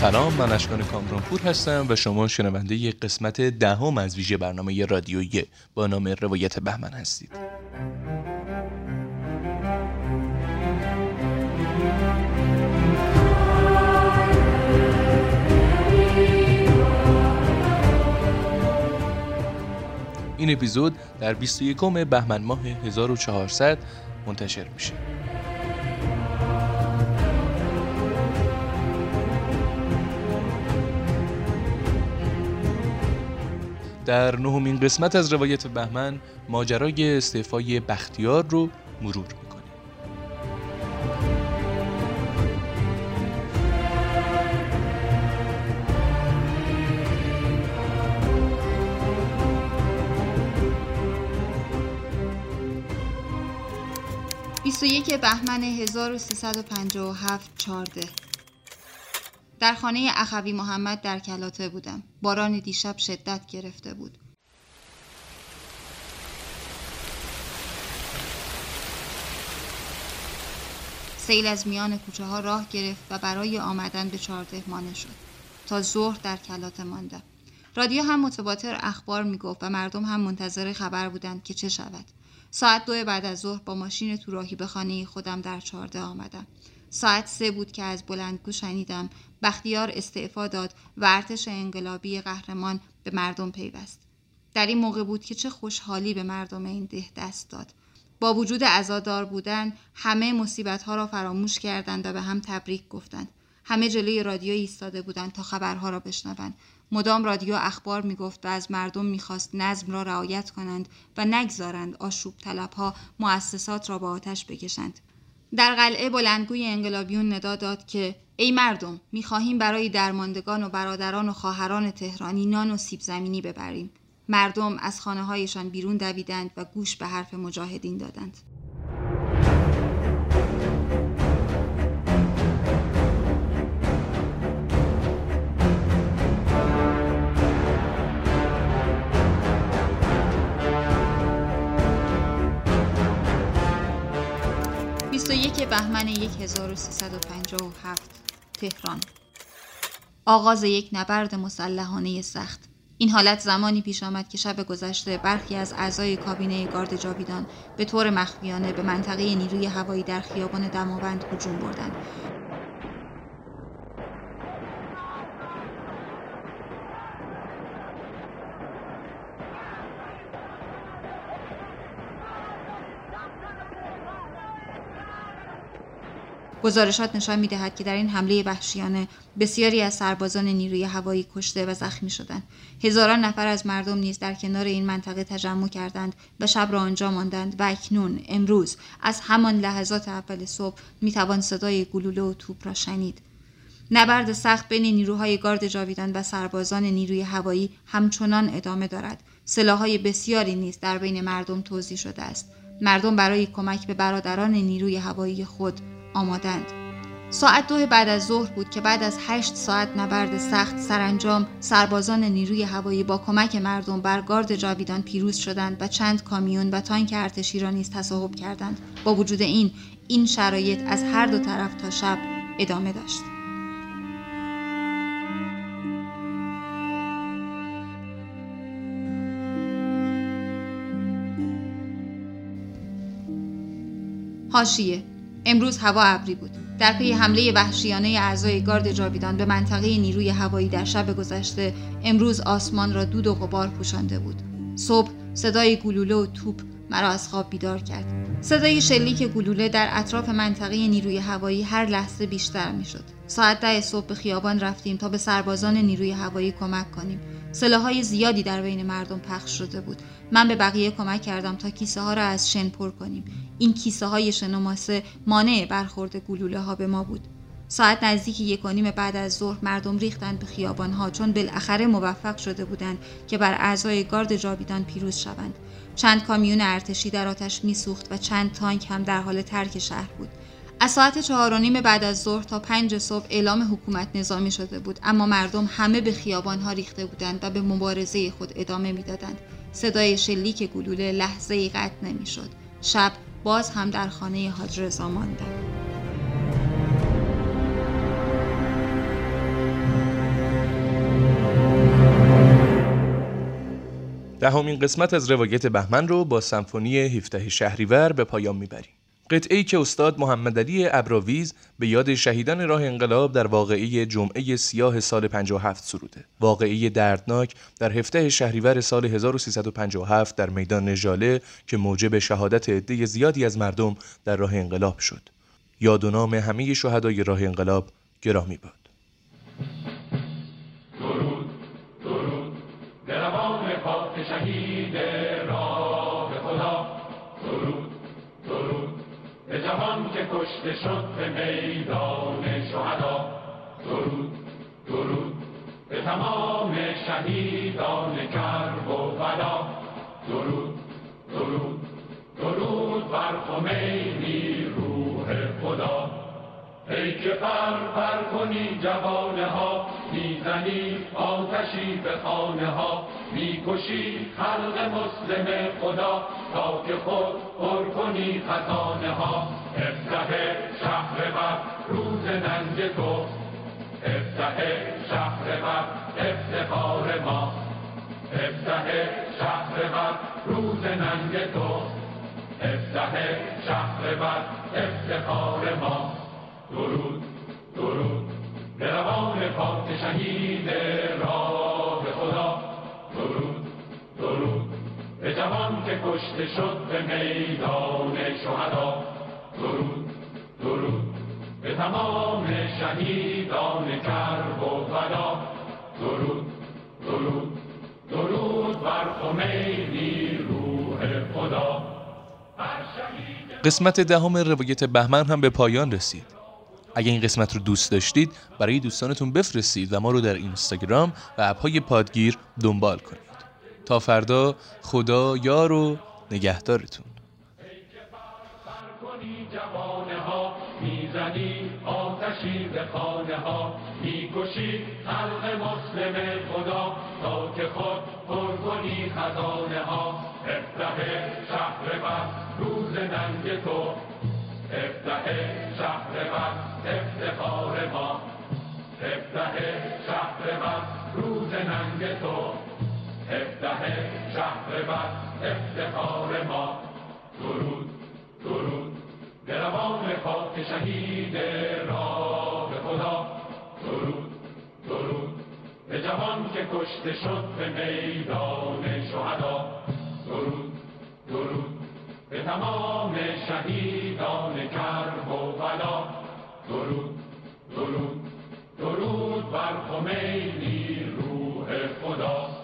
سلام من اشکان کامرانپور هستم و شما شنونده ی قسمت دهم از ویژه برنامه رادیویی با نام روایت بهمن هستید. این اپیزود در 21 بهمن ماه 1400 منتشر میشه. در نهمین قسمت از روایت بهمن ماجرای استعفای بختیار رو مرور می‌کنیم. یک بهمن 1357 چارده در خانه اخوی محمد در کلاته بودم. باران دیشب شدت گرفته بود. سیل از میان کوچه ها راه گرفت و برای آمدن به چارده مانه شد. تا ظهر در کلاته ماندم. رادیو هم متواتر اخبار می گفت و مردم هم منتظر خبر بودند که چه شود. ساعت دو بعد از ظهر با ماشین تو راهی به خانه خودم در چارده آمدم. ساعت سه بود که از بلندگو شنیدم. بختیار استعفا داد و ارتش انقلابی قهرمان به مردم پیوست. در این موقع بود که چه خوشحالی به مردم این ده دست داد. با وجود عزادار بودن همه مصیبت ها را فراموش کردند و به هم تبریک گفتند. همه جلوی رادیو ایستاده بودند تا خبرها را بشنوند. مدام رادیو اخبار می‌گفت و از مردم می‌خواست نظم را رعایت کنند و نگذارند آشوب طلبها مؤسسات را با آتش بکشند. در قلعه بلندگوی انقلابیون ندا داد که ای مردم می‌خواهیم برای درماندگان و برادران و خواهران تهرانی نان و سیب زمینی ببریم. مردم از خانه هایشان بیرون دویدند و گوش به حرف مجاهدین دادند. بهمن 1357 تهران. آغاز یک نبرد مسلحانه سخت. این حالت زمانی پیش آمد که شب گذشته برخی از اعضای کابینه گارد جاویدان به طور مخفیانه به منطقه نیروی هوایی در خیابان دماوند هجوم بردند. گزارشات نشان می‌دهد که در این حمله وحشیانه بسیاری از سربازان نیروی هوایی کشته و زخمی شدند. هزاران نفر از مردم نیز در کنار این منطقه تجمع کردند و شب را آنجا ماندند و اکنون امروز از همان لحظات اول صبح می‌توان صدای گلوله و توپ را شنید. نبرد سخت بین نیروهای گارد جاویدان و سربازان نیروی هوایی همچنان ادامه دارد. سلاحهای بسیاری نیز در بین مردم توضیح شده است. مردم برای کمک به برادران نیروی هوایی خود آمادند. ساعت دو بعد از ظهر بود که بعد از هشت ساعت نبرد سخت سرانجام سربازان نیروی هوایی با کمک مردم بر گارد جاویدان پیروز شدند و چند کامیون و تانک ارتشی را نیز تصاحب کردند. با وجود این این شرایط از هر دو طرف تا شب ادامه داشت. هاشیه امروز هوا ابری بود. در پی حمله وحشیانه اعضای گارد جاویدان به منطقه نیروی هوایی در شب گذشته امروز آسمان را دود و غبار پوشانده بود. صبح صدای گلوله و توپ مرا از خواب بیدار کرد. صدای شلیک گلوله در اطراف منطقه نیروی هوایی هر لحظه بیشتر می‌شد. ساعت ده صبح به خیابان رفتیم تا به سربازان نیروی هوایی کمک کنیم. سلاحهای زیادی در بین مردم پخش شده بود. من به بقیه کمک کردم تا کیسه ها را از شن پر کنیم. این کیسه های شنوماسه مانع برخورد گلوله ها به ما بود. ساعت نزدیک یک و نیم بعد از ظهر مردم ریختند به خیابان ها چون بالاخره موفق شده بودند که بر اعضای گارد جاویدان پیروز شوند. چند کامیون ارتشی در آتش میسوخت و چند تانک هم در حال ترک شهر بود. از ساعت چهار و نیم بعد از ظهر تا پنج صبح اعلام حکومت نظامی شده بود اما مردم همه به خیابانها ریخته بودند و به مبارزه خود ادامه می‌دادند. صدای شلیک گلوله لحظه ای قطع نمی‌شد. شب باز هم در خانه حاج رضا ماندند دهمین قسمت از روایت بهمن رو با سمفونی 17 شهریور به پایان می‌بریم. قطعه که استاد محمد علی ابراویز به یاد شهیدان راه انقلاب در واقعی جمعه سیاه سال 57 سروده. واقعی دردناک در 17 شهریور سال 1357 در میدان ژاله که موجب شهادت عده زیادی از مردم در راه انقلاب شد. یاد و نام همه شهدای راه انقلاب گرامی باد. جوان که کشته شد به میدان شهدا. درود درود به تمام شهیدان کرب و بلا درود درود درود بر خمینی روح خدا. ای که پر پر کنی جوانه ها می‌زنی آتشی به خانه ها می‌کشی خلق مسلم خدا تا که خود پر کنی خزانه ها. افتح شهر بر روز ننگ تو افتح شهر بر افتخار ما. افتح شهر بر روز ننگ تو افتح شهر بر افتخار ما. درود درود. به روان پاک شهید راه خدا. درود درود. به جوان که کشته شد به میدان شهدا. درود درود. به تمام شهیدان کرب و فدا درود درود. درود بر خمینی روح خدا. قسمت دهم روایت بهمن هم به پایان رسید. اگه این قسمت رو دوست داشتید برای دوستانتون بفرستید و ما رو در اینستاگرام و اپهای پادگیر دنبال کنید. تا فردا خدا یار و نگهدارتون. می‌زنی آتشی به خانه ها می‌کشی خلق مسلم خدا. تا که خود پر کنی خزانه ها افتح شهر بر روز ننگ تو. افتح شهر بر افتخار ما افتح شهر بر روز ننگ تو افتح شهر بر افتخار ما درود درود به روان خاک شهید راه خدا درود درود به جوان که کشته شد به میدان شهدا درود درود به تمام شهیدان کرب و بلا درود درود درود بر خمینی روح خداست